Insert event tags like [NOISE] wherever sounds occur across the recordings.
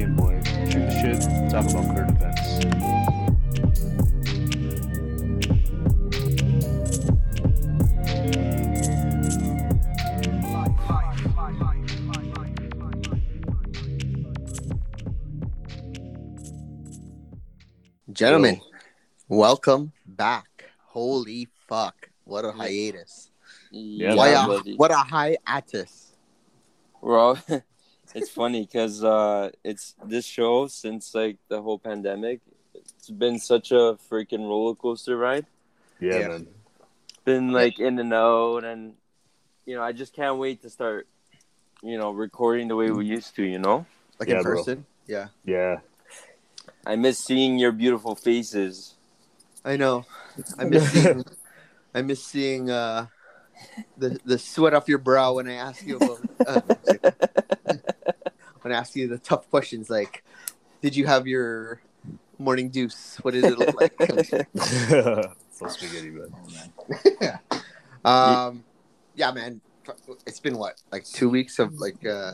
Lester, and Boy shoot the shit, talk about current events. Gentlemen, welcome back. Holy fuck. What a hiatus. Yeah, Why a, what a hiatus. Bro, [LAUGHS] it's funny because uh, it's this show since like the whole pandemic. It's been such a freaking roller coaster ride. Yeah, Yeah. man. Been like in and out, and you know, I just can't wait to start, you know, recording the way we used to. You know, Like Yeah, in bro. person. Yeah. Yeah. I miss seeing your beautiful faces. I know. I miss [LAUGHS] seeing I miss seeing uh the the sweat off your brow when I ask you about uh, [LAUGHS] when I ask you the tough questions like did you have your morning deuce? What did it look like? [LAUGHS] so spaghetti, man. [LAUGHS] um yeah man it's been what like two weeks of like uh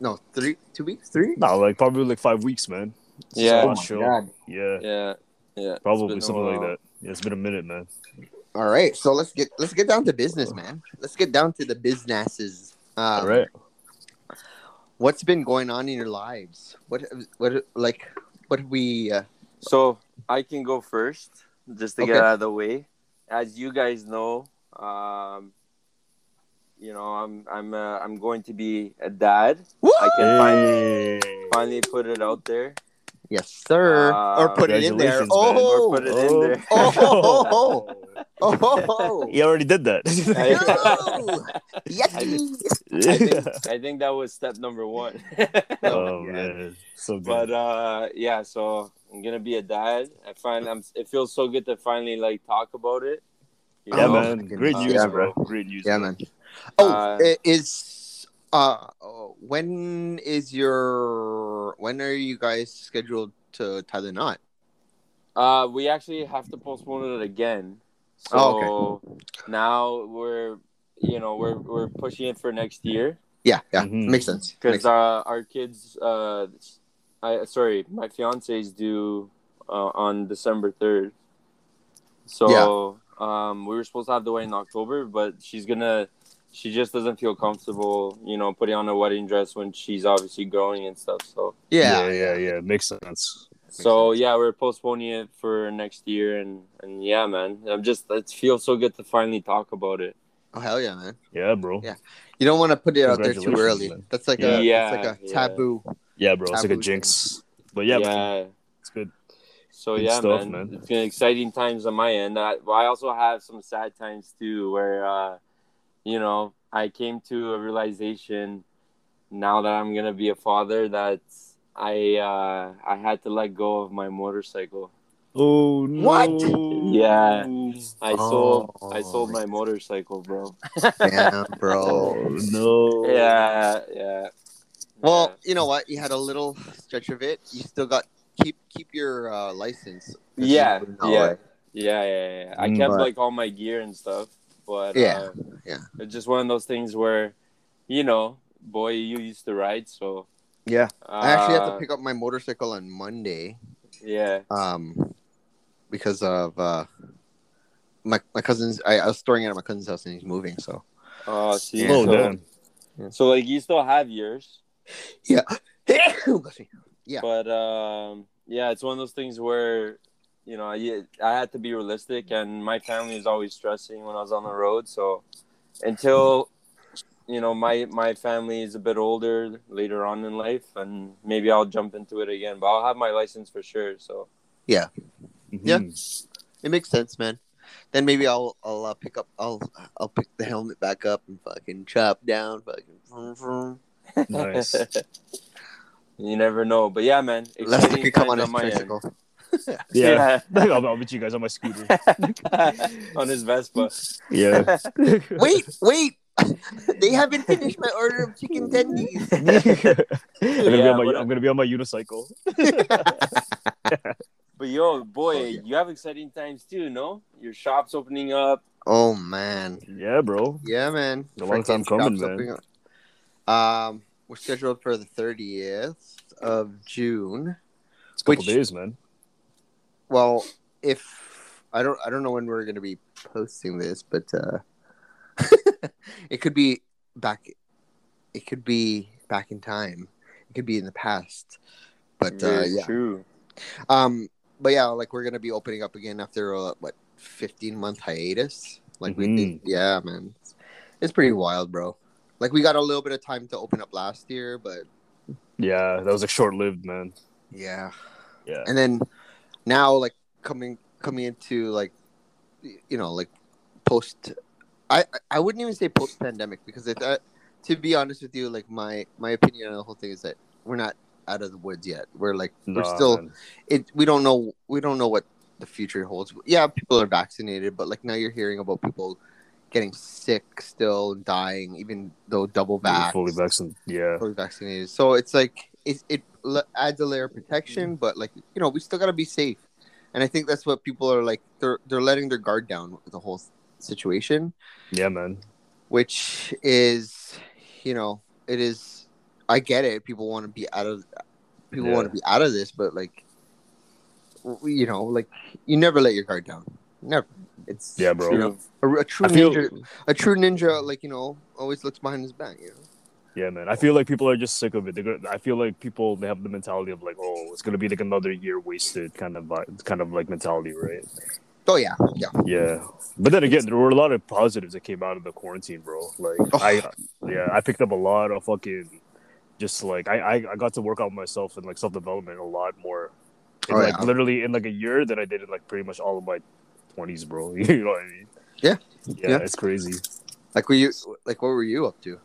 no three two weeks three No, like probably like five weeks, man. Since Yeah. Oh last my show. God. Yeah, Yeah, yeah. probably something like that. Yeah, it's been a minute, man. all right so let's get let's get down to business man let's get down to the businesses um, All right. What's been going on in your lives what what like what we uh, So I can go first, just to Okay. get out of the way. As you guys know, um, you know, I'm I'm uh, I'm going to be a dad. I can finally finally put it out there, yes sir Uh, or put it in there congratulations, oh or put it in there. Oh, oh, oh, oh, oh, [LAUGHS] [LAUGHS] oh. He already did that. No. Yes. I yeah. think [LAUGHS] I think that was step number one. Oh Yeah. man, so good. but uh, yeah, so I'm gonna be a dad. I find I'm. It feels so good to finally like talk about it. you yeah, Oh, know? man. Great news, Yeah, bro. Great news. Yeah, man. Oh, Uh, is uh, oh, when is your when are you guys scheduled to tie the knot? Uh, we actually have to postpone it again. So Oh, now we're, you know, we're we're pushing it for next year Yeah, yeah, Mhm. makes sense. because Makes- uh, our kids, uh, I sorry, my fiance is due uh, on December third. So um, we were supposed to have the wedding in October, but she's gonna. She just doesn't feel comfortable, you know, putting on a wedding dress when she's obviously growing and stuff. So, yeah, yeah, yeah, yeah. Makes sense. so yeah, we're postponing it for next year, and and yeah, man, I'm just it feels so good to finally talk about it. Oh hell yeah, man! Yeah, bro. Yeah. You don't want to put it out there too early. man. That's like Yeah. a Yeah, that's like a taboo. Yeah, bro. It's like a Taboo jinx. But yeah, man, it's good. So Good yeah, stuff, man. man. It's been exciting times on my end. I, but I also have some sad times too, where uh, you know I came to a realization now that I'm gonna be a father that I uh, I had to let go of my motorcycle. Oh no. What? Yeah. I sold Oh. I sold my motorcycle, bro. Damn, [LAUGHS] Oh bro. no. Yeah, yeah. Well, you know what? You had a little stretch of it. You still got keep keep your uh, license. 'cause you Yeah, yeah. Yeah, yeah, yeah. I Mm, kept but- like all my gear and stuff, but Yeah, uh, yeah. it's just one of those things where, you know, boy, you used to ride, so Yeah. I actually have to uh, pick up my motorcycle on Monday. Yeah, Um, because of uh, my my cousin's. I, I was storing it at my cousin's house and he's moving. So oh, see, Oh so, damn. so like you still have yours, yeah. [COUGHS] Yeah. but um, yeah, it's one of those things where, you know, I I had to be realistic, and my family is always stressing when I was on the road, so until. You know, my my family is a bit older later on in life, and maybe I'll jump into it again. But I'll have my license for sure. So Yeah. Mhm. It makes sense, man. Then maybe I'll I'll uh, pick up I'll I'll pick the helmet back up and fucking chop down fucking. vroom, vroom. Nice. [LAUGHS] you never know, but yeah, man. Lester exciting could come on times his my end. Tricycle. [LAUGHS] Yeah. I'll, I'll meet you guys on my scooter. [LAUGHS] on his Vespa. Yeah. [LAUGHS] Wait, wait. they haven't finished my order of chicken tendies. I'm, gonna be Yeah, on my, I'm gonna be on my unicycle. But yo, boy, Oh, yeah. you have exciting times too, no? Your shop's opening up. Oh man. Yeah, bro. Yeah, man. A long time coming, man. Um, we're scheduled for the thirtieth of June. It's a couple Which- days, man. Well, if I don't, I don't know when we're gonna be posting this, but uh, [LAUGHS] it could be back. It could be back in time. It could be in the past. But uh, yeah, true. um, but yeah, like we're gonna be opening up again after a what fifteen month hiatus. Like we did, yeah, man, it's, it's pretty wild, bro. Like we got a little bit of time to open up last year, but Yeah, that was like short lived, man. yeah, Yeah. and then now like coming coming into like you know like post i i wouldn't even say post pandemic because if that to be honest with you like my my opinion on the whole thing is that we're not out of the woods yet we're like we're still man. it we don't know we don't know what the future holds yeah people are vaccinated but like now you're hearing about people getting sick still and dying even though double vax fully vaccinated. Yeah. fully vaccinated. So it's like it it adds a layer of protection, mm. but like you know we still gotta be safe. And I think that's what people are like. They're they're letting their guard down with the whole situation, Yeah, man. which is you know it is. I get it. People want to be out of people Yeah. want to be out of this, but like you know, like you never let your guard down. Never. It's Yeah, bro. You know, a, a true feel ninja, a true ninja, like you know, always looks behind his back. You know. Yeah, man. I feel like people are just sick of it. They're gonna, I feel like people they have the mentality of like, oh, it's gonna be like another year wasted, kind of kind of like mentality, right? Oh yeah, yeah. Yeah. But then again, there were a lot of positives that came out of the quarantine, bro. Like Oh. I, yeah, I picked up a lot of fucking, just like I, I, I got to work out myself and like self development a lot more, in, Oh, like yeah. literally in like a year than I did in like pretty much all of my twenties, bro. [LAUGHS] you know what I mean? Yeah. yeah. Yeah. it's crazy. Like were you like what were you up to?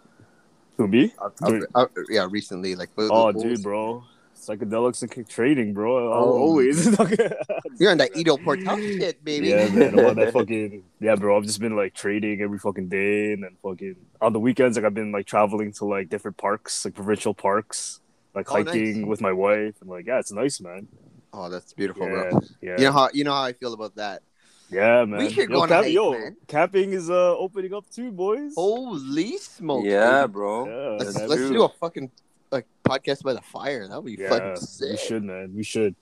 Who me? Uh, uh, uh, yeah, recently. Like Oh, what was- dude, bro. Psychedelics and trading, bro. I'll Oh. Always. [LAUGHS] You're on that Edo Portal shit, baby. Yeah, man. I'm that [LAUGHS] fucking yeah, bro. I've just been like trading every fucking day, and then fucking on the weekends, like I've been like traveling to like different parks, like provincial parks, like Oh, hiking nice. with my wife, and like yeah, it's nice, man. Oh, that's beautiful, Yeah, bro. yeah, You know how you know how I feel about that. Yeah, man. should yo, go on a camp- hike, yo, man. camping is uh opening up too, boys. Holy smokes! Yeah, baby. bro. yeah, Let's let's true. do a fucking like podcast by the fire. That would be yeah, fucking sick. we should, man. We should.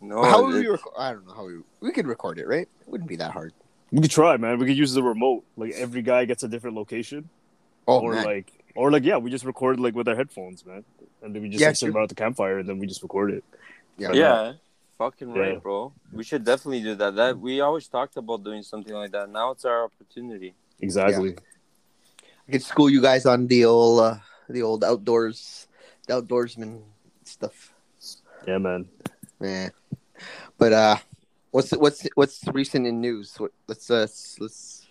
No, how would we record? I don't know how we we could record it, right? It wouldn't be that hard. We could try, man. We could use the remote. Like every guy gets a different location, Oh or man, like, or like, yeah, we just record like with our headphones, man, and then we just Yeah, like, sit around the campfire, and then we just record it. yeah, yeah, fucking Yeah. right, bro. We should definitely do that. That we always talked about doing something like that. Now it's our opportunity. Exactly. I could school you guys on the old uh, the old outdoors, the outdoorsman stuff. Yeah, man. Yeah, but uh, what's what's what's recent in news? What, let's uh, let's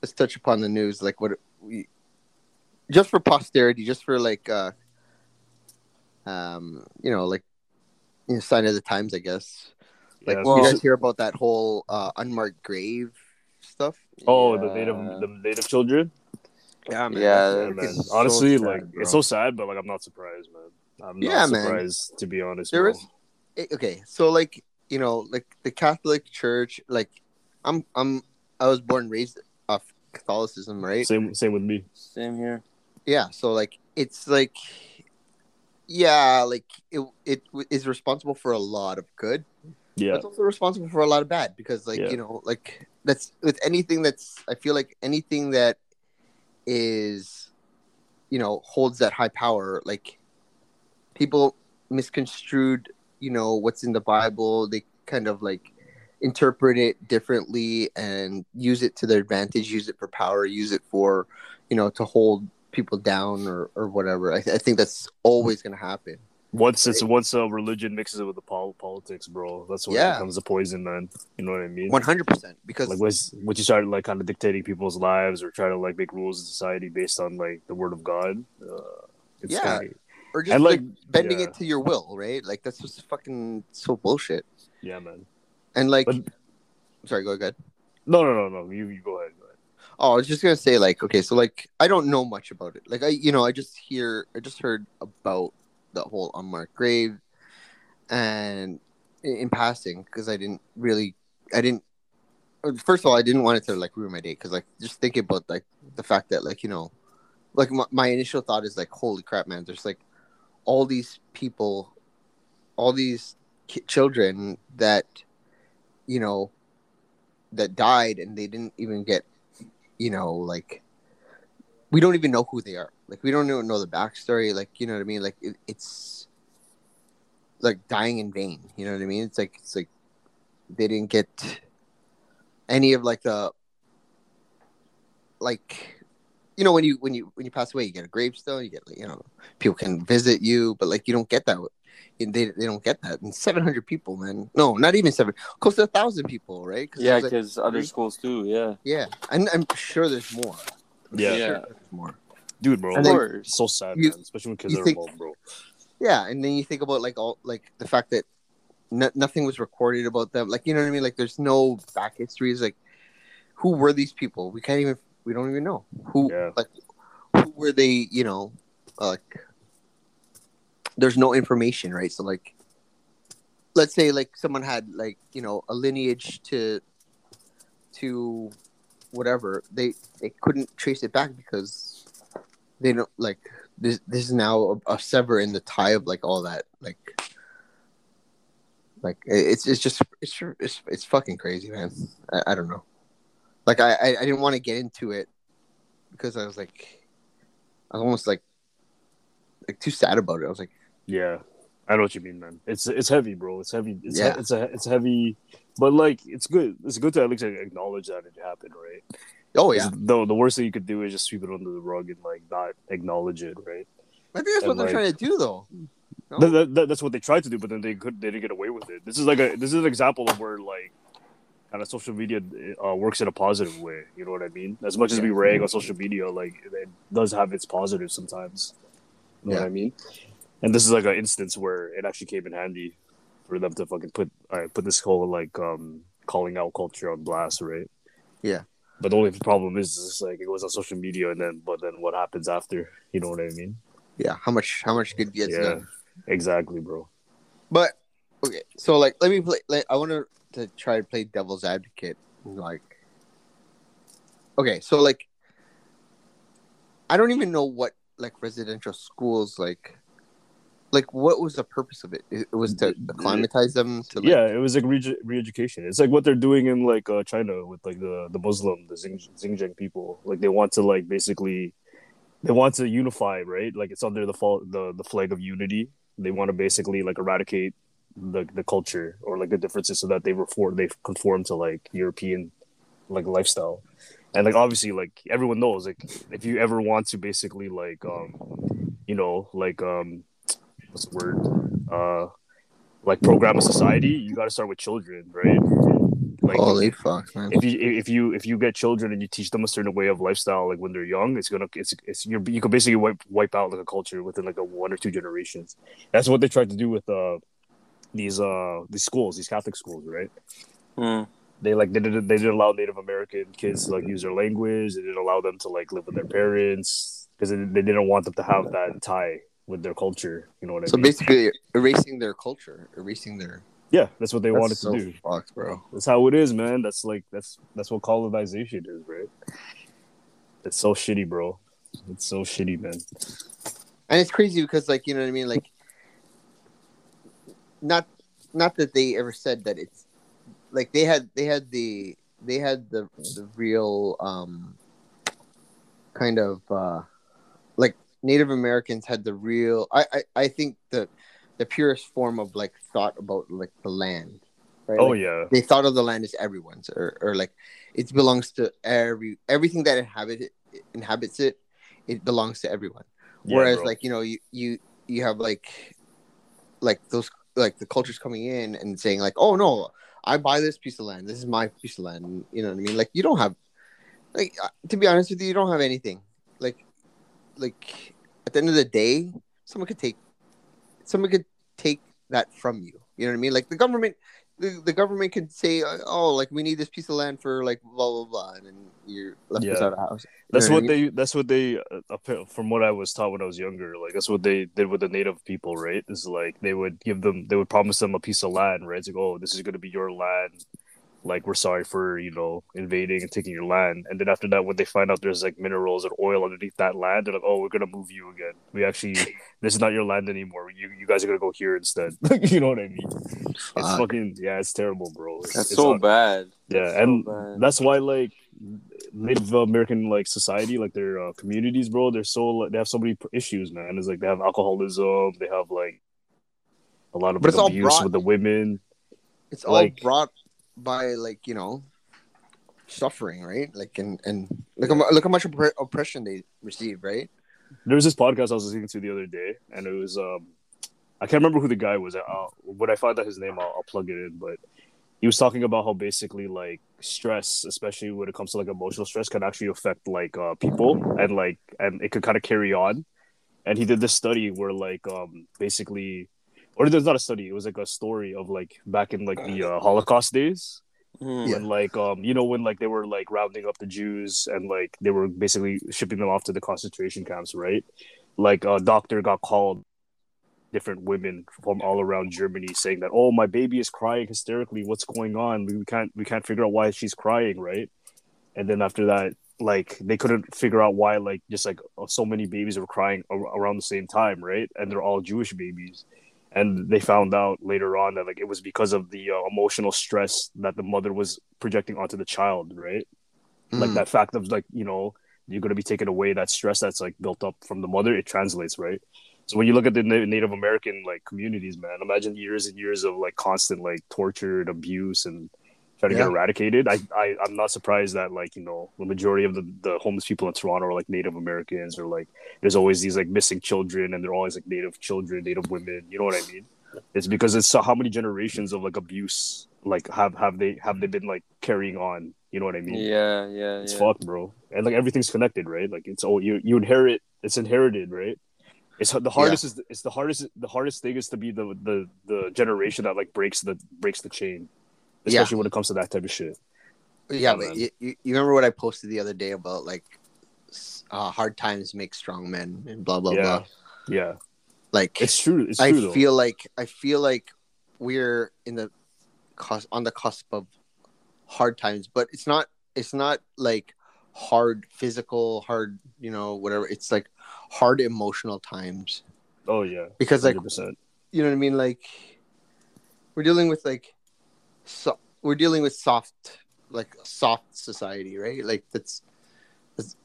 let's touch upon the news. Like what we just for posterity, just for like uh, um, you know, like you know, sign of the times, I guess. Like, Yeah, you guys hear about that whole uh, unmarked grave stuff? Oh, the native the native children. Yeah, man, Yeah, that's man. so Honestly, sad, like bro. it's so sad, but like I'm not surprised, man. I'm not Yeah, man. to be honest. There bro. is- Eh, okay so like you know like the catholic church like i'm i'm i was born raised off catholicism right same same with me. Same here. yeah so like it's like yeah like it it is responsible for a lot of good Yeah, it's also responsible for a lot of bad because like Yeah. you know like that's with anything that's i feel like anything that is you know holds that high power like people misconstrued you know what's in the bible they kind of like interpret it differently and use it to their advantage use it for power use it for you know to hold people down or, or whatever I, th- I think that's always going to happen once it's once a religion mixes it with the pol- politics, bro. That's when Yeah. it becomes a poison, man. You know what I mean? 100% because Like once once you start like kind of dictating people's lives or try to like make rules in society based on like the word of God. Uh, it's Yeah. or just and like, like bending yeah. it to your will, right? Like that's just fucking so bullshit. yeah, man. And like, But- sorry, go ahead. No, no, no, no. You you go ahead. Oh, I was just gonna say, like, okay, so like, I don't know much about it. Like, I, you know, I just hear, I just heard about the whole unmarked grave, and in, in passing, because I didn't really, I didn't. uh, First of all, I didn't want it to like ruin my day, because like, just thinking about like the fact that like you know, like my, my initial thought is like, holy crap, man! There's like all these people, all these ki- children that, you know, that died and they didn't even get, you know, like we don't even know who they are. Like we don't even know the backstory. Like you know what I mean? Like it, it's like dying in vain. You know what I mean? It's like it's like they didn't get any of like the like you know when you when you when you pass away you get a gravestone you get you know people can visit you but like you don't get that and they, they don't get that and 700 people man no not even seven close to a thousand people right Yeah, there's, like, because other schools too. Yeah. yeah and i'm sure there's more I'm Yeah. sure Yeah. there's more dude, bro. Then- so sad, You- man. Especially when kids are think- involved, bro. yeah and then you think about like all like the fact that no, nothing was recorded about them like you know what i mean like there's no back histories like who were these people we can't even we don't even know who Yeah. like who were they you know like there's no information right? So like let's say like someone had like you know a lineage to to whatever they they couldn't trace it back because they don't like this this is now a, a sever in the tie of like all that like like it's it's just it's it's it's fucking crazy man. I, I don't know. Like I, I i didn't want to get into it because i was like i was almost like like too sad about it. I was like Yeah, I know what you mean, man. It's it's heavy, bro. It's heavy. It's Yeah. it's a it's heavy, but like it's good. It's good to at least acknowledge that it happened, right? oh yeah Though the worst thing you could do is just sweep it under the rug and like not acknowledge it, right? i think that's what they're like- trying to do though No? That, that- that's what they tried to do, but then they could they didn't get away with it. This is like a this is an example of where like kind of social media uh, works in a positive way. You know what I mean? As much as we rag on social media, like it does have its positives sometimes. You know Yeah. what I mean? And this is like an instance where it actually came in handy for them to fucking put uh, put this whole like um calling out culture on blast, right? Yeah. But the only problem is, is like it goes on social media, and then but then what happens after? You know what I mean? yeah how much how much good gets Yeah. done Exactly, bro. But okay, so like, let me play. Like, I want to try to play devil's advocate. Like, okay, so like, I don't even know what like residential schools like. Like, what was the purpose of it? It was to acclimatize them to like, yeah, it was like re- re-education. It's like what they're doing in like uh, China with like the the Muslim, the Xing- Xinjiang people. Like they want to like basically, they want to unify, right? Like it's under the fall the the flag of unity. They want to basically like eradicate the the culture or like the differences so that they reform they conform to like European like lifestyle. And like obviously like everyone knows like if you ever want to basically like um you know like um what's the word uh like program a society, you got to start with children, right? Like Holy fuck, man! if you if you if you get children and you teach them a certain way of lifestyle, like when they're young, it's gonna it's it's you're, you could basically wipe wipe out like a culture within like a one or two generations. That's what they tried to do with uh these uh these schools, these Catholic schools, right? Hmm. They like they didn't they didn't allow Native American kids to like use their language. They didn't allow them to like live with their parents because they, they didn't want them to have that tie with their culture. You know what I So mean? So basically, erasing their culture, erasing their. yeah, that's what they That's wanted so to do. Fucked, bro. That's how it is, man. That's like that's that's what colonization is, right? It's so shitty, bro. It's so shitty, man. and it's crazy because like you know what i mean like not not that they ever said that it's like they had they had the they had the the real um kind of uh native americans had the real i i, I think the the purest form of like thought about like the land right? Oh Like, yeah, they thought of the land as everyone's or, or like it belongs to every everything that inhabit it, inhabits it it belongs to everyone. Yeah, whereas bro. like you know you you you have like like those like the cultures coming in and saying like oh no i buy this piece of land. This is my piece of land. You know what i mean? Like you don't have like uh, to be honest with you you don't have anything like at the end of the day someone could take someone could take that from you you know what i mean like the government the, the government could say uh, oh like we need this piece of land for like blah blah blah and then you're left Yeah. without a house You that's what I mean? they that's what they uh, from what I was taught when I was younger. Like that's what they did with the native people, right? Is like they would give them they would promise them a piece of land, right? It's like oh, this is gonna be your land. Like we're sorry for you know invading and taking your land. And then after that when they find out there's like minerals or oil underneath that land they're like oh we're gonna move you again. We actually [LAUGHS] this is not your land anymore. You you guys are gonna go here instead. [LAUGHS] You know what i mean? It's Fuck. fucking yeah it's terrible bro. It's, That's it's so not- bad. yeah That's so and bad. that's why like native american like society like their uh, communities bro they're so they have so many issues man. It's like they have alcoholism they have like a lot of But like, it's all abuse brought- with the women. It's all Like- brought by like you know suffering, right? Like and and look how look how much oppre- oppression they receive, right? there was this podcast I was listening to the other day, and it was um, I can't remember who the guy was. I'll, when I find out his name, I'll, I'll plug it in. But he was talking about how basically like stress, especially when it comes to like emotional stress, can actually affect like uh, people, and like and it could kind of carry on. And he did this study where like um basically, or there's not a study. It was like a story of like back in like the uh, Holocaust days Hmm. when like um you know when like they were like rounding up the Jews and like they were basically shipping them off to the concentration camps, right? Like a doctor got called different women from all around Germany saying that oh my baby is crying hysterically what's going on we can't we can't figure out why she's crying right and then after that like they couldn't figure out why like just like so many babies were crying ar- around the same time right and they're all Jewish babies and they found out later on that like it was because of the uh, emotional stress that the mother was projecting onto the child right like Mm. that fact of like you know you're going to be taking away that stress that's like built up from the mother it translates right so when you look at the Na- native american like communities man imagine years and years of like constant like torture and abuse and trying to Yeah. get eradicated I, I i'm not surprised that like you know the majority of the, the homeless people in toronto are like native americans or like there's always these like missing children and they're always like native children native women you know what i mean it's because it's so how many generations of like abuse like have have they have they been like carrying on you know what i mean Yeah, yeah, it's yeah. fucked, bro. And like everything's connected, right? Like it's all you you inherit. It's inherited, right? It's the hardest is it's the hardest the hardest thing is to be the the the generation that like breaks the breaks the chain, Yeah. especially when it comes to that type of shit. Yeah, Oh, but you, you, remember what I posted the other day about like uh, hard times make strong men and blah blah Yeah. blah. Yeah, Like it's true. It's I true though. feel like I feel like we're in the cus- on the cusp of hard times, but it's not it's not like hard physical, hard you know whatever. It's like hard emotional times oh yeah, because like hundred percent. you know what I mean. Like we're dealing with like so we're dealing with soft like soft society, right? Like that's that's,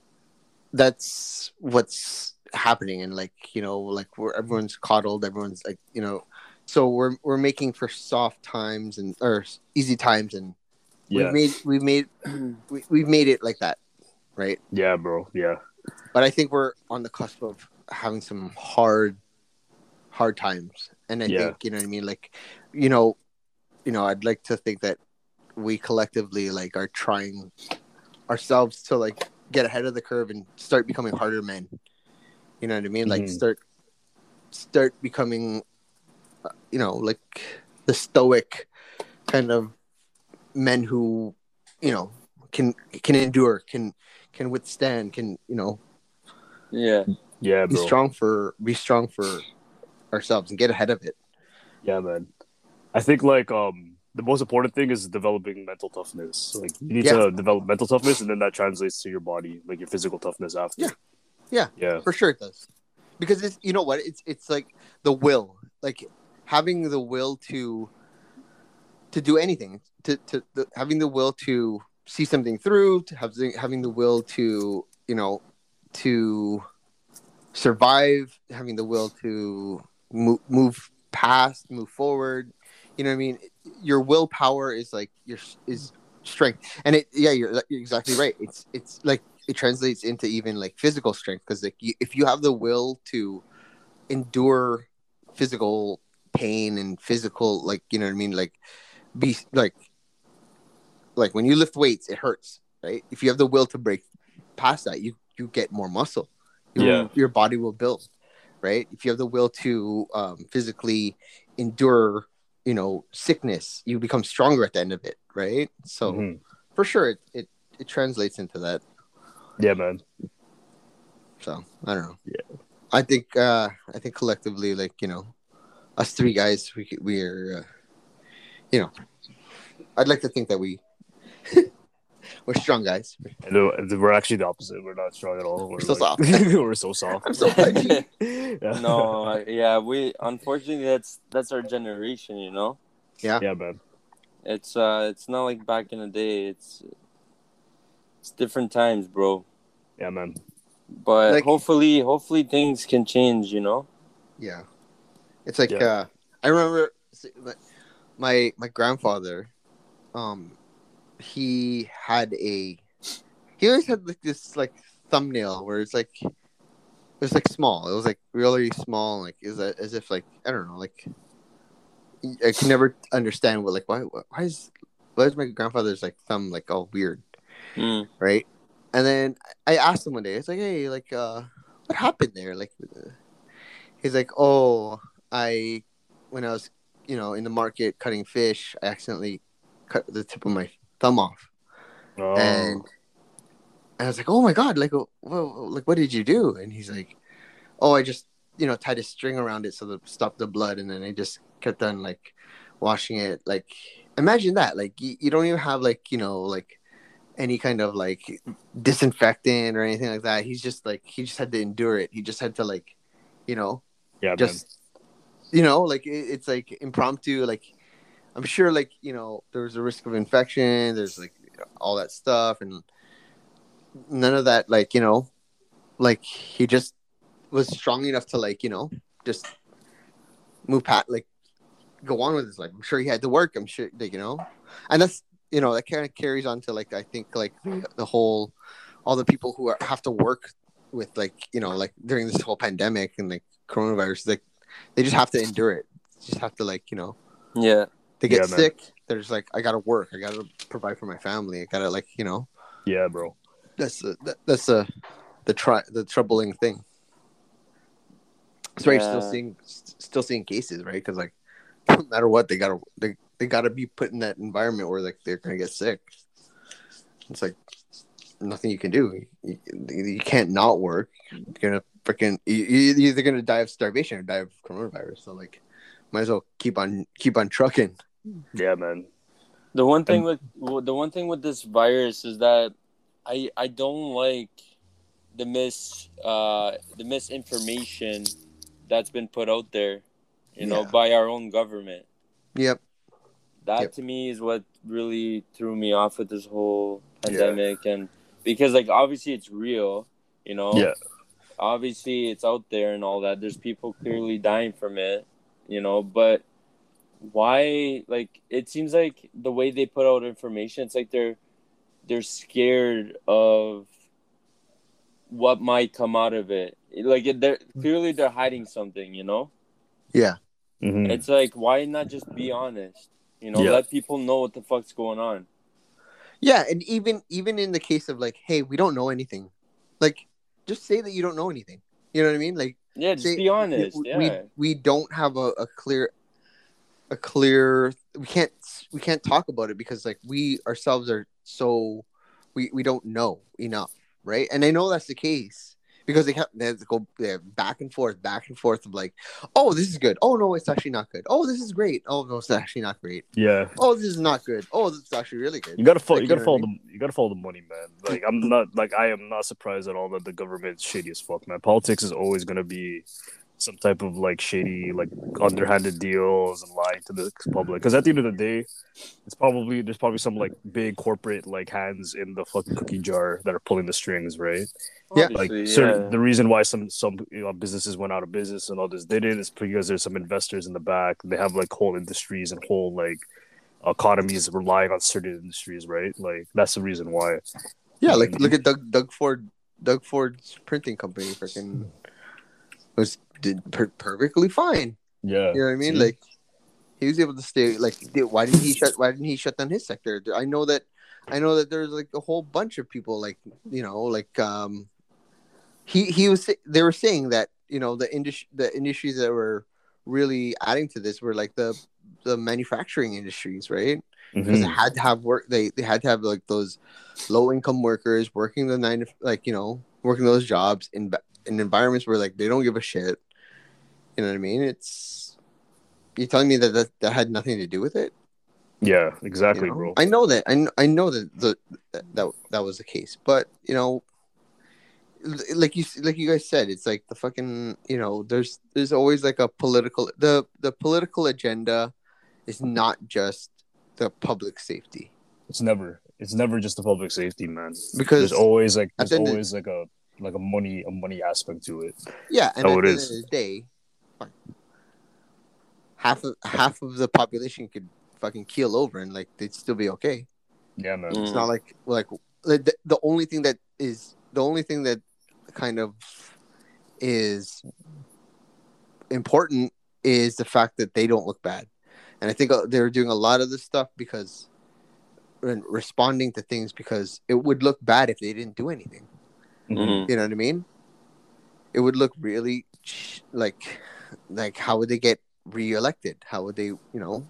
that's what's happening, and like you know, like where everyone's coddled, everyone's like you know, so we're we're making for soft times and or easy times, and Yeah, we've made we've made [CLEARS THROAT] we, we've made it like that, right? yeah, bro. Yeah, But I think we're on the cusp of having some hard, hard times, and I Yeah. think you know what I mean. Like, you know, you know, I'd like to think that we collectively like are trying ourselves to like get ahead of the curve and start becoming harder men. You know what I mean? Like Mhm. start start becoming, uh, you know, like the stoic kind of men who, you know, can can endure, can can withstand, can you know Yeah, yeah, be strong for be strong for ourselves and get ahead of it. Yeah, man. I think like um the most important thing is developing mental toughness. Like you need Yeah. to develop mental toughness, and then that translates to your body, like your physical toughness after. Yeah. Yeah. yeah, For sure it does. Because it's you know what? It's it's like the will. Like having the will to to do anything. To to the, having the will to see something through, to have having the will to, you know, to survive, having the will to move, move past, move forward. You know what I mean? Your willpower is like your is strength, and it yeah, you're, you're exactly right. It's it's like it translates into even like physical strength because like you, if you have the will to endure physical pain and physical like you know what I mean like be like like when you lift weights it hurts right if you have the will to break past that you you get more muscle your, Yeah. your body will build right if you have the will to um, physically endure you know sickness you become stronger at the end of it right so Mhm. for sure it, it it translates into that yeah, man. so i don't know Yeah. i think uh i think collectively like you know us three guys we we are uh, you know i'd like to think that we We're strong guys. And we're actually the opposite. We're not strong at all. We're, so like- soft. [LAUGHS] we're so soft. I'm so pudgy. [LAUGHS] yeah. [LAUGHS] no, yeah, we unfortunately that's that's our generation, you know. Yeah. Yeah, man. It's uh, it's not like back in the day. It's it's different times, bro. Yeah, man. But Like- hopefully, hopefully things can change. You know. Yeah, it's like Yeah. uh, I remember my my grandfather, um, he had a he always had like this like thumbnail where it's like it was like small. It was like really small, like is that as if like I don't know, like I can never understand what like why why is why is my grandfather's like thumb like all weird, Mm. right? And then I asked him one day, it's like, hey, like uh, what happened there? Like, uh, he's like, oh, I when I was you know in the market cutting fish, I accidentally cut the tip of my thumb off, Oh, and and I was like, oh my god, like, well, like what did you do? And he's like, oh, I just you know tied a string around it so to stop the blood, and then I just kept on like washing it. Like, imagine that, like you, you don't even have like you know like any kind of like disinfectant or anything like that. He's just like he just had to endure it. He just had to like, you know, yeah, just you know like it, it's like impromptu like i'm sure like you know there's a risk of infection there's like all that stuff and none of that like you know like he just was strong enough to like you know just move pat like go on with his life i'm sure he had to work i'm sure like you know and that's you know that kind of carries on to like i think like the, the whole all the people who are, have to work with like you know like during this whole pandemic and like coronavirus like they just have to endure it. Just have to like you know Yeah. They get Yeah, man. sick. They're just like I gotta work. I gotta provide for my family. I gotta like you know. Yeah, bro. that's the that, that's the the try the troubling thing. That's why you're still Yeah. seeing still seeing cases, right? Because like [LAUGHS] no matter what, they gotta they they gotta be put in that environment where like they're gonna get sick. It's like nothing you can do. You, you can't not work. You're gonna freaking you, you're either gonna die of starvation or die of coronavirus. So like, might as well keep on keep on trucking. Yeah, man. The one thing with the one thing with this virus is that I I don't like the mis uh the misinformation that's been put out there, you know, Yeah. by our own government. Yep. That Yep. to me is what really threw me off with this whole Yeah. pandemic and because like obviously it's real, you know. Yeah. Obviously it's out there and all that. There's people clearly dying from it, you know, but why like it seems like the way they put out information it's like they're they're scared of what might come out of it like they're clearly they're hiding something you know Yeah. Mhm. it's like why not just be honest you know Yeah. let people know what the fuck's going on Yeah, and even even in the case of like, hey, we don't know anything, like just say that you don't know anything. You know what I mean? Like, yeah just say, be honest we, yeah we we don't have a, a clear, a clear. We can't we can't talk about it because like we ourselves are so, we we don't know enough, right? And I know that's the case because they have they have to go back and forth, back and forth of like, oh, this is good. Oh no, it's actually not good. Oh, this is great. Oh no, it's actually not great. Yeah. Oh, this is not good. Oh, this is actually really good. You gotta follow. Like, you gotta you know follow the. You gotta follow the money, man. [LAUGHS] Like I'm not. Like I am not surprised at all that the government's shady as fuck, man. Politics is always gonna be some type of like shady, like underhanded deals and lying to the public. Because at the end of the day, it's probably there's probably some like big corporate like hands in the fucking cookie jar that are pulling the strings, right? Yeah. Like Obviously, certain, yeah. the reason why some some you know, businesses went out of business and others didn't is because there's some investors in the back. They have like whole industries and whole like economies relying on certain industries, right? Like that's the reason why. Yeah, like look at Doug Doug Ford Doug Ford's printing company [LAUGHS] freaking was did per- perfectly fine. Yeah, You know what I mean? See? Like he was able to stay like why didn't he shut why didn't he shut down his sector? I know that I know that there's like a whole bunch of people like you know like um he he was they were saying that you know the industry the industries that were really adding to this were like the the manufacturing industries, right? because Mhm. they had to have work they, they had to have like those low income workers working the nine like you know working those jobs in in environments where like they don't give a shit you know what i mean it's you telling me that that, that had nothing to do with it Yeah, you exactly, know? bro. I know that. I, I know that the that, that was the case, but you know, like you like you guys said, it's like the fucking you know, there's there's always like a political the the political agenda is not just the public safety It's never. It's never just the public safety, man. because There's always like there's of- always like a like a money a money aspect to it. yeah, and at it the end is. of the day, half of half of the population could fucking keel over and like they'd still be okay. Yeah, man. Mm. It's not like like like, the, the only thing that is the only thing that kind of is important is the fact that they don't look bad, and I think uh, they're doing a lot of this stuff because and responding to things because it would look bad if they didn't do anything. Mhm. You know what I mean? It would look really like like how would they get reelected? How would they, you know?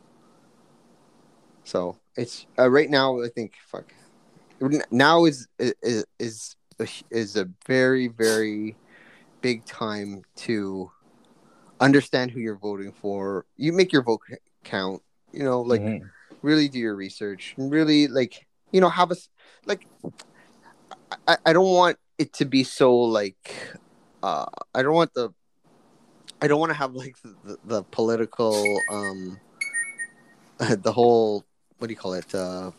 So it's uh, right now. I think fuck. Now is is is a, is a very very big time to understand who you're voting for. You make your vote count. You know, like Mhm. really do your research and really like you know have a like I, I don't want it to be so like uh i don't want the i don't want to have like the, the, political um [LAUGHS] the whole what do you call it uh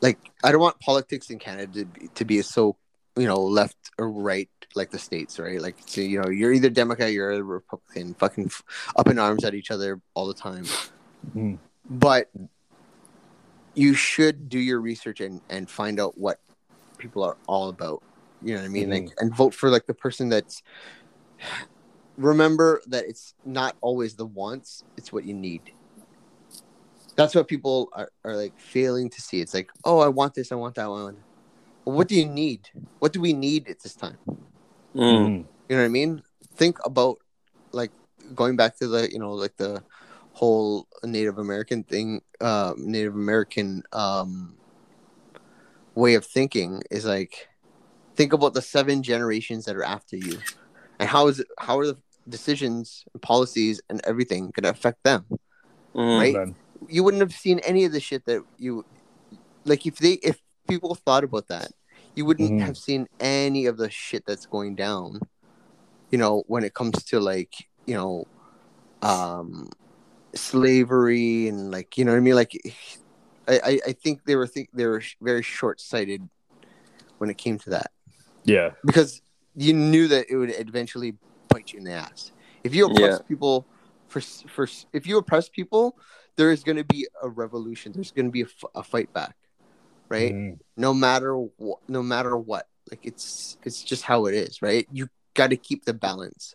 like i don't want politics in canada to be, to be so you know left or right like the states right? Like so, you know you're either democrat you're a republican fucking up in arms at each other all the time. Mhm. but you should do your research and and find out what people are all about. You know what i mean? Like and vote for like the person that's remember that it's not always the wants it's what you need. That's what people are, are like failing to see. It's like oh i want this i want that one. Well, what do you need? What do we need at this time? Mm. You know what I mean? Think about like going back to the you know like the whole Native American thing, uh, Native American um, way of thinking is like think about the seven generations that are after you, and how is it? How are the decisions and policies and everything going to affect them? Mhm. Right? Man. You wouldn't have seen any of the shit that you like if they if people thought about that you wouldn't Mhm. have seen any of the shit that's going down you know when it comes to like you know um slavery and like you know what i mean like i i, I think they were think they were sh- very short-sighted when it came to that Yeah. because you knew that it would eventually bite you in the ass. If you oppress people for for if you oppress people there is going to be a revolution. There's going to be a, f- a fight back right? Mhm. no matter what no matter what. Like it's it's just how it is right? You got to keep the balance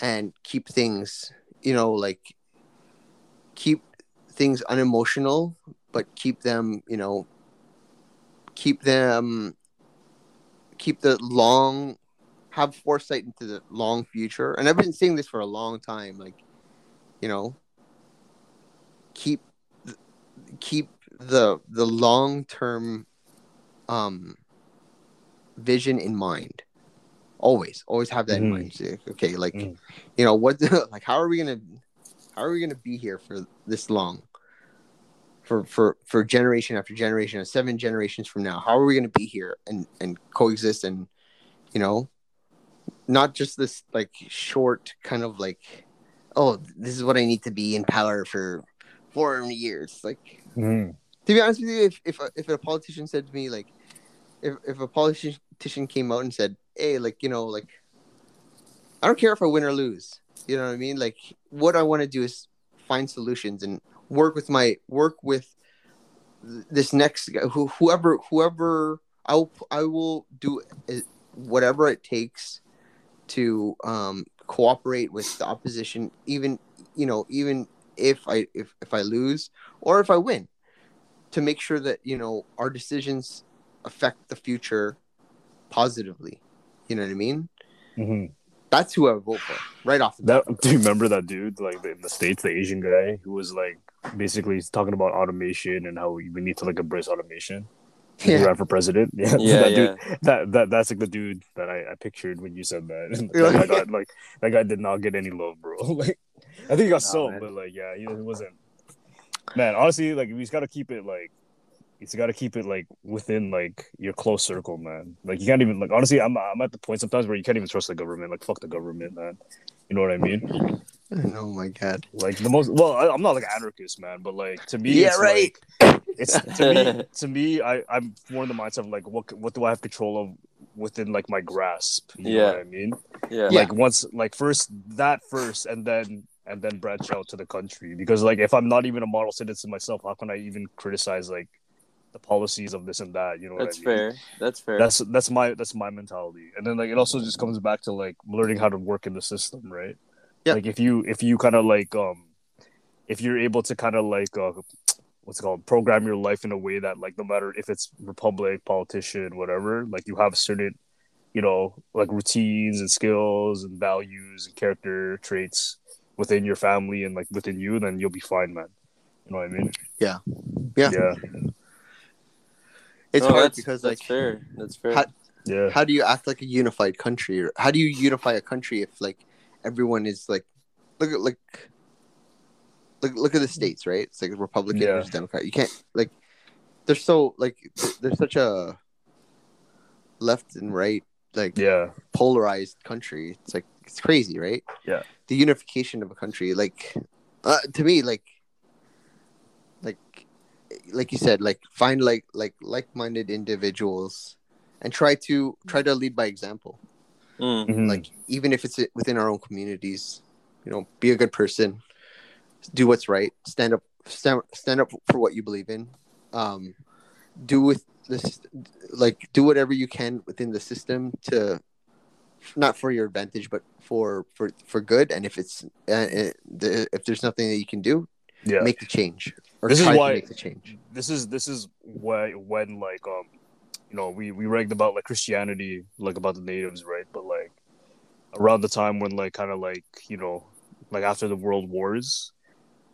and keep things you know like keep things unemotional but keep them you know keep them keep the long have foresight into the long future and i've been seeing this for a long time like you know keep keep the the long term um vision in mind always always have that in Mhm. mind okay like Mhm. you know what [LAUGHS] like how are we gonna how are we gonna be here for this long for for for generation after generation seven generations from now how are we gonna be here and and coexist and you know not just this like short kind of like oh this is what i need to be in power for four years like Mhm. to be honest with you, if if a, if a politician said to me like, if if a politician came out and said, "Hey, like you know, like, I don't care if I win or lose," you know what I mean? Like, what I want to do is find solutions and work with my work with this next guy, who, whoever whoever I will I will do whatever it takes to um, cooperate with the opposition, even you know, even if I if if I lose or if I win to make sure that you know our decisions affect the future positively. You know what I mean? Mhm. That's who I would vote for right off the bat. That do you remember that dude like in the states, the Asian guy who was like basically talking about automation and how we we need to like embrace automation. He Yeah. ran for president. Yeah, [LAUGHS] Yeah, that yeah. dude. That that that's like the dude that I, I pictured when you said that. And [LAUGHS] Yeah. that guy got, like that guy did not get any love, bro. [LAUGHS] like I think he got Nah, some, man. but like yeah, he, he wasn't. man, honestly, like we just gotta keep it like you got to keep it like within like your close circle, man. Like you can't even like honestly, I'm I'm at the point sometimes where you can't even trust the government. Like fuck the government, man. You know what I mean? Oh my god. Like the most well, I, am not like an anarchist, man, but like to me, Yeah, it's right. Like, it's [LAUGHS] to me, to me, I I'm more in the mindset of like what what do I have control of within like my grasp? You know Yeah. what I mean? Yeah. Yeah. Like once, like first that first, and then and then branch out to the country because like if I'm not even a model citizen myself, how can I even criticize like the policies of this and that? You know what That's I mean? fair. That's fair. That's that's my that's my mentality, and then like it also just comes back to like learning how to work in the system, right? Yeah. Like if you if you kind of like um if you're able to kind of like uh what's it called program your life in a way that like no matter if it's republic politician whatever like you have certain you know like routines and skills and values and character traits within your family and like within you then you'll be fine man you know what i mean Yeah. Yeah. yeah It's No, hard that's- because that's like fair. That's fair. How- yeah how do you act like a unified country how do you unify a country if like everyone is like look at like look look at the states right it's like republican Yeah. versus democrat you can't like they're so like they're such a left and right like yeah polarized country it's like it's crazy right Yeah. the unification of a country like uh, to me like like like you said like find like like like-minded individuals and try to try to lead by example Mm. Mhm. like even if it's within our own communities you know be a good person do what's right stand up stand, stand up for what you believe in. Um do with this like do whatever you can within the system to not for your advantage but for for for good. And if it's uh, the, if there's nothing that you can do yeah. make the change or This is why- make the change. this is this is why when like um you know we we ragged about like christianity like about the natives right? But like around the time when like kind of like you know like after the world wars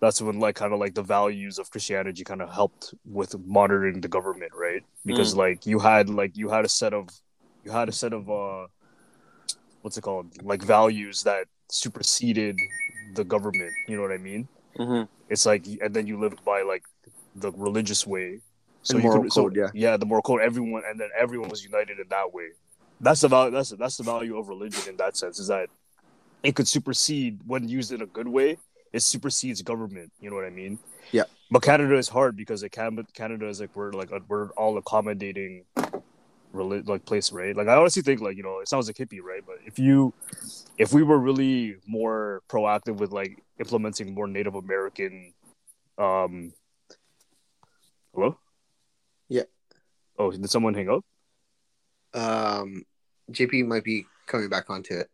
that's when like kind of like the values of christianity kind of helped with monitoring the government right? Because like you had like you had a set of you had a set of uh what's it called? Like values that superseded the government you know what i mean? Hmm it's like and then you lived by like the religious way. So And you moral could, so, code, yeah. yeah the moral code everyone and then everyone was united in that way. That's the value that's that's the value of religion in that sense is that it could supersede when used in a good way it supersedes government you know what i mean? Yeah. but canada is hard because it can but canada is like we're like we're all accommodating reli- like place right? Like i honestly think like you know it sounds like hippie right? But if you if we were really more proactive with like implementing more native american um hello? Yeah. oh did someone hang up? Um jp might be coming back onto it.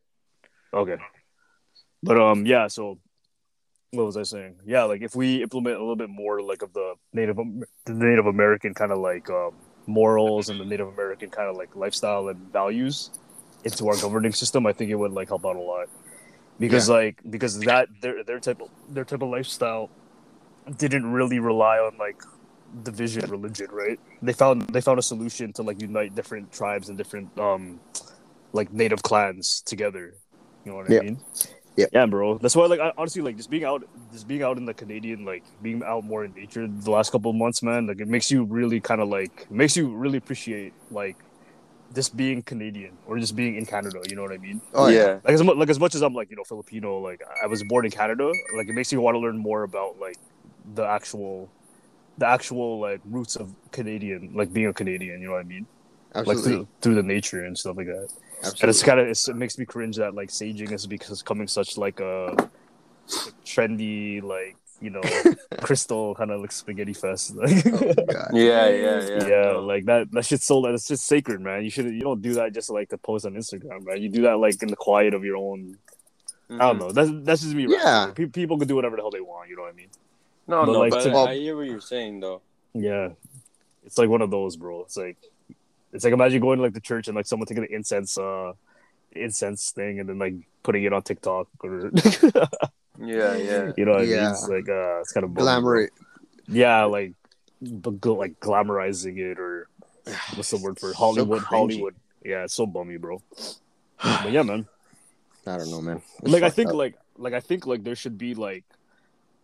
Okay. But um yeah so what was i saying? Yeah like if we implement a little bit more like of the native the native american kind of like um morals and the native american kind of like lifestyle and values into our governing system i think it would like help out a lot. Because like because that their their type of their type of lifestyle didn't really rely on like division religion right? They found they found a solution to like unite different tribes and different um like native clans together. You know what Yeah. i mean Yeah. yeah bro that's why like I, honestly like just being out just being out in the canadian like being out more in nature the last couple of months man like it makes you really kind of like makes you really appreciate like just being canadian or just being in canada you know what i mean oh yeah. like as, mu- like as much as I'm like you know Filipino, like I was born in Canada, like it makes you want to learn more about like the actual, the actual like roots of Canadian, like being a Canadian. You know what I mean? Like absolutely through, through the nature and stuff like that. Absolutely And it's kind of it makes me cringe that like saging is because becoming such like a trendy like you know [LAUGHS] crystal kind of like spaghetti fest. Like, [LAUGHS] Oh, Yeah, yeah, yeah. yeah, like that. That shit's so. that it's just sacred, man. You should. You don't do that just like to post on Instagram, man. You do that like in the quiet of your own I Mhm. don't know. That's that's just me. right? Yeah. Pe- people can do whatever the hell they want. You know what I mean? No, But, no, like, but to- I, I hear what you're saying though. Yeah. It's like one of those, bro. It's like it's like imagine going to like the church and like someone taking the incense, uh, incense thing, and then like putting it on TikTok or [LAUGHS] Yeah, yeah. you know what I mean? It's like uh, it's kind of glamour Yeah, like but like glamorizing it or [SIGHS] what's the word for it? Hollywood? cringy. Hollywood. Yeah, it's so bummy, bro. But yeah, man. [SIGHS] i don't know man like I think up. like like I think like there should be like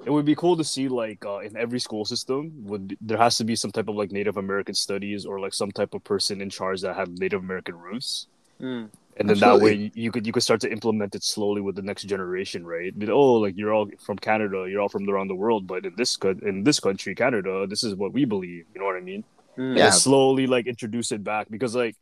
it would be cool to see like uh, in every school system would there has to be some type of like Native American studies or like some type of person in charge that had Native American roots. Mm. And then that way Absolutely. you could you could start to implement it slowly with the next generation, right? But, oh, like you're all from Canada, you're all from around the world, but in this co- in this country, Canada, this is what we believe. You know what I mean? Mm. Yeah. And slowly like introduce it back because like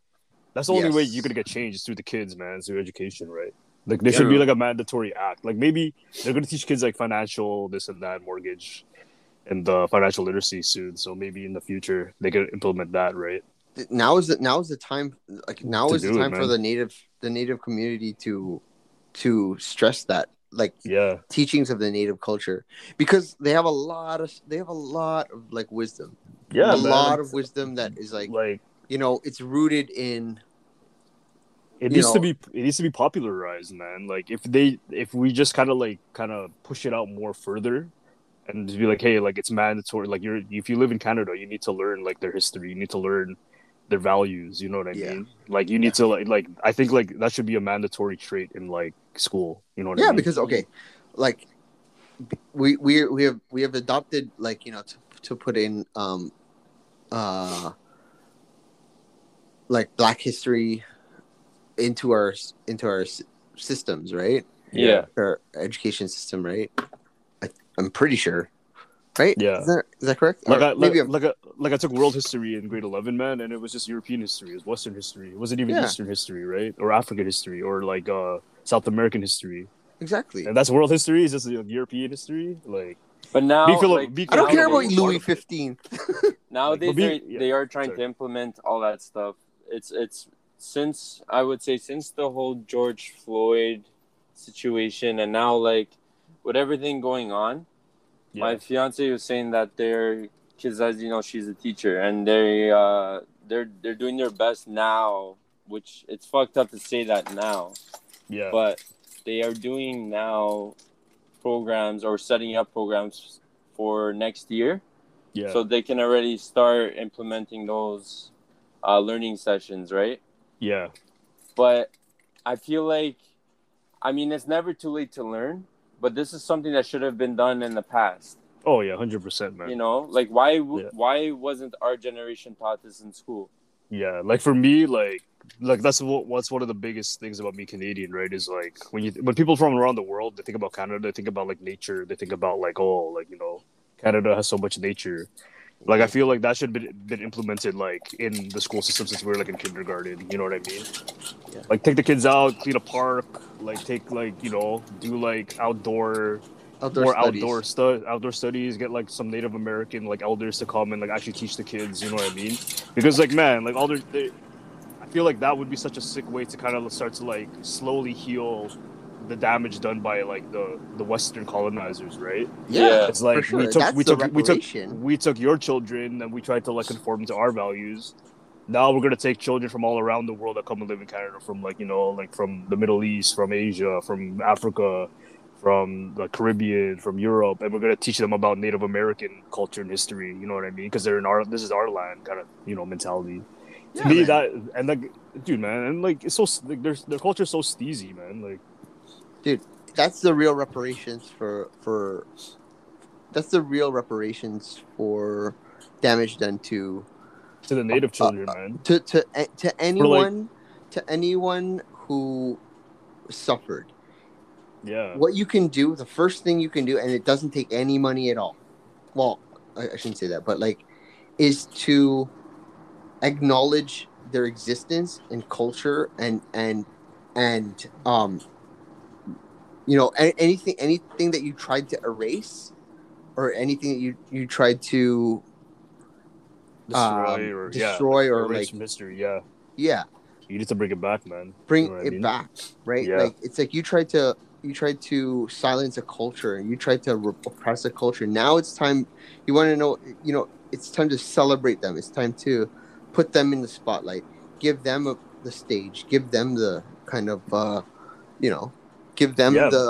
that's the only way you're gonna get change is through the kids, man, through education, right? Like there should be like a mandatory act. Like maybe they're gonna teach kids like financial this and that, mortgage, and uh, financial literacy soon. So maybe in the future they could implement that, right? now is the now is the time like now To is the do it, time for the native the native community to to stress that like Yeah, teachings of the native culture because they have a lot of they have a lot of like wisdom yeah, a man. lot of wisdom that is like like you know it's rooted in it needs to be it needs to be popularized man like if they if we just kind of like kind of push it out more further and just be like hey like it's mandatory like you're if you live in canada you need to learn like their history you need to learn their values you know what i Yeah. mean like you need to like like i think like that should be a mandatory trait in like school you know what i mean? yeah because okay like we we we have we have adopted like you know to, to put in um uh like black history into our into our systems right Yeah. our education system right I, i'm pretty sure right Yeah. is that, is that correct like Or I, maybe like, like, I, like I took world history in grade 11 man and it was just european history it was western history it wasn't even Yeah. eastern history right or african history or like uh south american history exactly and that's world history is just like, European history. Like But now, Be Philip- like, be i don't care about Philip- louis 15 [LAUGHS] nowadays But be- they, yeah, they are trying sorry. to implement all that stuff. It's it's since I would say since the whole George Floyd situation, and now like with everything going on, my fiance was saying that their kids, as you know, she's a teacher, and they uh they're they're doing their best now, which it's fucked up to say that now, yeah, but they are doing now programs or setting up programs for next year. Yeah, so they can already start implementing those uh, learning sessions right yeah, but i feel like i mean it's never too late to learn but this is something that should have been done in the past oh yeah, hundred percent, man. you know like why Yeah. why wasn't our generation taught this in school Yeah, like for me, like like that's what what's one of the biggest things about me Canadian, right? Is like when you when people from around the world they think about Canada, they think about like nature, they think about like oh like you know Canada has so much nature. Like I feel like that should be been implemented like in the school system since we were like in kindergarten. You know what I mean? Yeah. Like take the kids out, clean a park, like take like you know do like outdoor outdoor more studies. outdoor stu- outdoor studies get like some native american like elders to come and like actually teach the kids you know what i mean because like man like all their they, i feel like that would be such a sick way to kind of start to like slowly heal the damage done by like the the western colonizers right? Yeah, Yeah, it's like for sure. we took That's we took we took we took your children and we tried to like conform to our values. Now we're gonna take children from all around the world that come and live in canada from like you know like from the middle east from asia from africa from the caribbean from europe and we're gonna teach them about native american culture and history you know what i mean? Because they're in our this is our land kind of you know mentality. Yeah, to me man. that and like dude man and like it's so like their their culture is so steezy man like that's the real reparations for for that's the real reparations for damage done to to the native children man. to to eh, to anyone to anyone who suffered. Yeah. What you can do the first thing you can do and it doesn't take any money at all well i, I shouldn't say that but like is to acknowledge their existence and culture and and and um you know anything anything that you tried to erase or anything that you you tried to destroy um, or destroy yeah, or, erase like- history yeah. Yeah. You need to bring it back man. Bring You know I it mean? back right? Yeah. like it's like you tried to you tried to silence a culture and you tried to re- oppress a culture. Now it's time you want to know you know it's time to celebrate them. It's time to put them in the spotlight. Give them a, the stage. Give them the kind of uh you know give them Yeah. the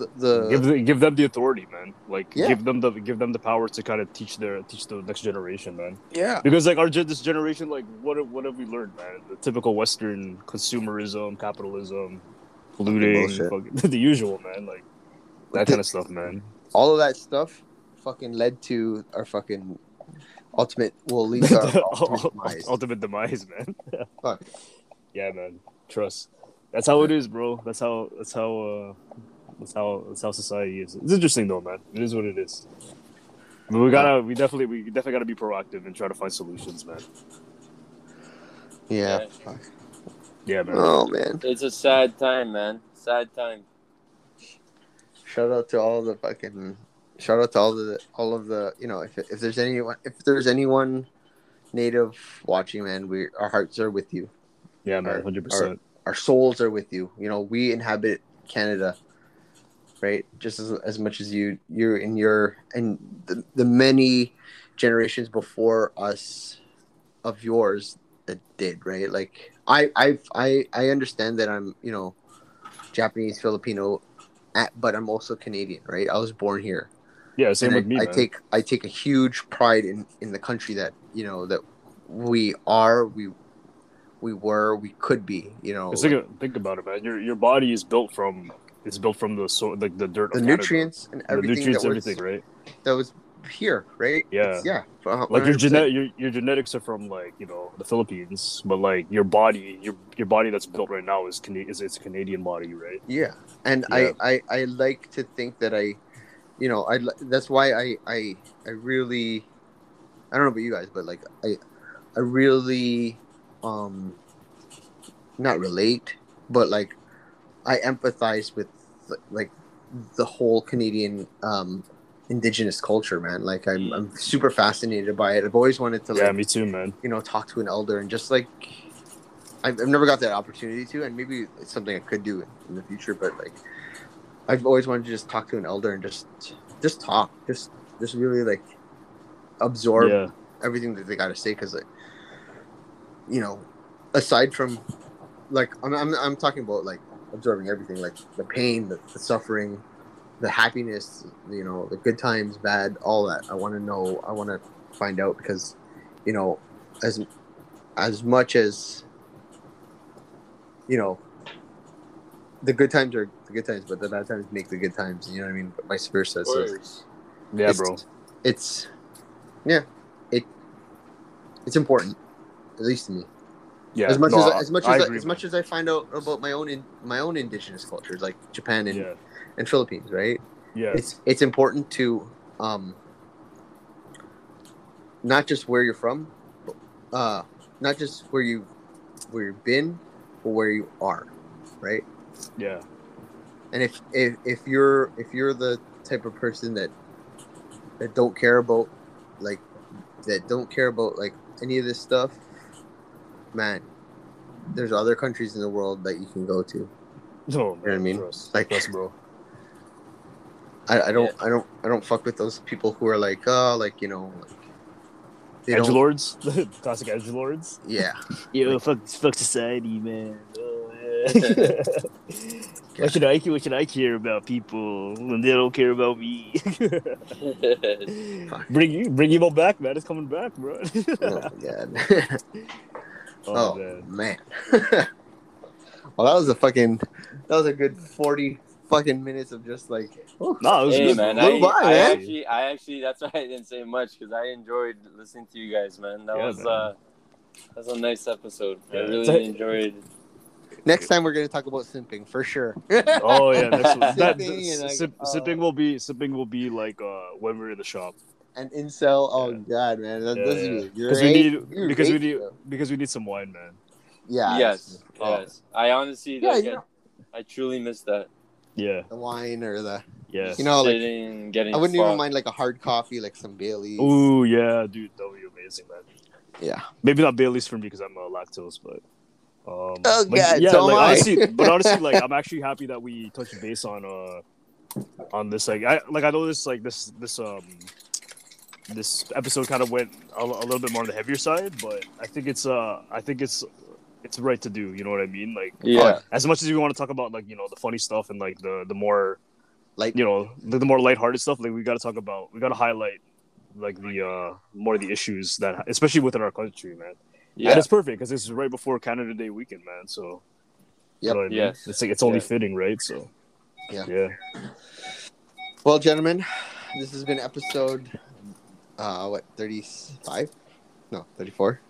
the, the give the, give them the authority, man. Like Yeah. give them the give them the power to kind of teach their teach the next generation, man. yeah Because like our this generation, like what have- what have we learned, man? The typical Western consumerism, capitalism, polluting, fucking, [LAUGHS] the usual, man. Like that kind of stuff, man. all of that stuff fucking led to our fucking ultimate will lead to our ultimate demise. ultimate demise, man. [LAUGHS] Fuck. Yeah, man. Trust. That's how it is, bro. That's how. That's how. uh That's how. That's how society is. It's interesting though, man. It is what it is. I mean, we gotta. We definitely. We definitely gotta be proactive and try to find solutions, man. Yeah. Yeah. Yeah, man. Oh man. It's a sad time, man. Sad time. Shout out to all the fucking. Shout out to all the all of the you know if if there's anyone if there's anyone native watching man we our hearts are with you Yeah, man. Hundred percent. Our souls are with you. You know, we inhabit Canada, right? Just as, as much as you, you're in your and the, the many generations before us of yours that did, right? Like I, I, I, I understand that I'm, you know, Japanese, Filipino, at, but I'm also Canadian, right? I was born here. Yeah, same And with I, me, I man. take I take a huge pride in in the country that you know that we are we we were we could be you know think, think about it, man. Your your body is built from is built from the so like the dirt, the nutrients and the nutrients, that was, everything, right? that was here, right? Yeah. It's- yeah. uh, Like your 100%. genetic, your, your genetics are from like you know the Philippines, but like your body, your your body that's built right now is Cana- is it's a Canadian body, right? Yeah, and Yeah. I, I I like to think that I, you know, I that's why I I I really, I don't know about you guys, but like I, I really, um, not relate, but like, I empathize with like the whole Canadian um indigenous culture, man. Like I'm. I'm super fascinated by it. I've always wanted to like Yeah, me too, man. you know, talk to an elder and just like I've, I've never got that opportunity to, and maybe it's something I could do in, in the future. But like, I've always wanted to just talk to an elder and just just talk, just just really like absorb Yeah, everything that they got to say. Because like, you know, aside from like I'm, I'm I'm talking about like absorbing everything, like the pain, the, the suffering, the happiness, you know, the good times, bad, all that. I want to know. I want to find out because, you know, as as much as you know, the good times are the good times, but the bad times make the good times. You know what I mean? But vice versa. So yeah, it's, bro. It's yeah, it it's important, at least to me. Yeah, as much no, as as much I as I, as much as I find out about my own in, my own indigenous cultures, like Japan and, yeah, and Philippines, right? yeah, It's it's important to um not just where you're from, but, uh, not just where you where you've been, but where you are, right? yeah, And if if if you're if you're the type of person that that don't care about like that don't care about like any of this stuff, man, there's other countries in the world that you can go to. Oh, no, man, I mean? trust, Like- trust, bro. I, I don't I don't I don't fuck with those people who are like oh like you know like they Edge lords, [LAUGHS] classic edge lords. yeah [LAUGHS] Yo, fuck, fuck society, man. Oh, [LAUGHS] yeah. what should I what should I care about people when they don't care about me? bring you bring evil back, man. It's coming back, bro. oh my god oh, oh man. man [LAUGHS] well that was a fucking that was a good forty fucking minutes of just like oh, No, it was hey good. man, I, by, I man. actually, I actually, that's why I didn't say much because I enjoyed listening to you guys, man. That Yeah, was man. uh, that's a nice episode. I Yeah. really enjoyed. next time we're gonna talk about simping for sure [LAUGHS] Oh yeah, next one. [LAUGHS] that, Sipping and, like, sip, uh, sipping will be sipping will be like uh when we're in the shop and incel oh Yeah. god man that, Yeah, that's yeah. you You're because we need you're because we need though. because we need some wine, man. yeah yes, Oh. yes. I honestly, yeah like, I, I truly missed that. Yeah, the wine or the yeah. You know, like, Sitting, getting. I wouldn't even mind like a hard coffee like some Bailey's Ooh yeah, dude, that would be amazing, man. yeah Maybe not Bailey's for me because I'm uh, lactose, but. Um, Oh, like, God, yeah, so like honestly, but honestly, like [LAUGHS] I'm actually happy that we touched base on uh on this. Like, I like I know this like this this um this episode kind of went a, a little bit more on the heavier side, but I think it's uh I think it's it's right to do. You know what I mean? Like, Yeah. as much as we want to talk about like you know the funny stuff and like the the more like you know the, the more lighthearted stuff, like we got to talk about we got to highlight like the uh more of the issues that especially within our country, man. Yeah. And it's perfect because this is right before Canada Day weekend, man. So, yeah, you know I mean? Yes. It's like it's only Yeah. fitting, right? So, Yeah. yeah. Well, gentlemen, this has been episode uh what 35? No, 34.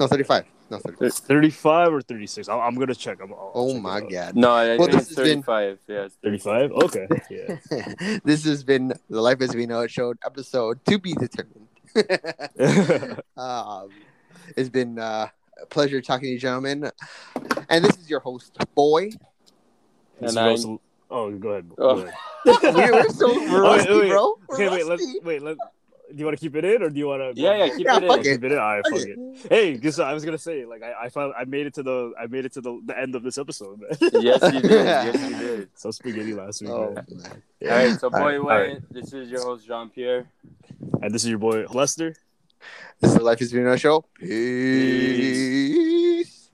No, 35. No, 35. 35 or 36? I'm, I'm gonna check. I'm, I'll- I'll Oh check my it out. god. No, I Well, think this it's has been- 35. Yeah, it's 35? Okay. [LAUGHS] Yeah. this has been the Life as We Know It show episode to be determined. [LAUGHS] [LAUGHS] um, it's been uh, a pleasure talking to you, gentlemen. And this is your host, Boy. This And I- also- oh, go ahead. Oh. Ahead. We're, we're so we're Oh, wait, wait. bro. We're Okay, wait. Let's wait. Let. Do you want to keep it in, or do you want to? Yeah, yeah, keep Yeah, it fuck in. it. Keep it in. All right, Fuck fuck it. it. Hey, guess? I was gonna say, like, I, I found, I made it to the, I made it to the, the end of this episode. [LAUGHS] Yes, you did. [LAUGHS] Yes, you did. so spaghetti last week, Oh, man. man. All right, so boy, right, all Wyatt, right. this is your host Jean Pierre. And this is your boy Lester. This is the Life as We Know show. Peace.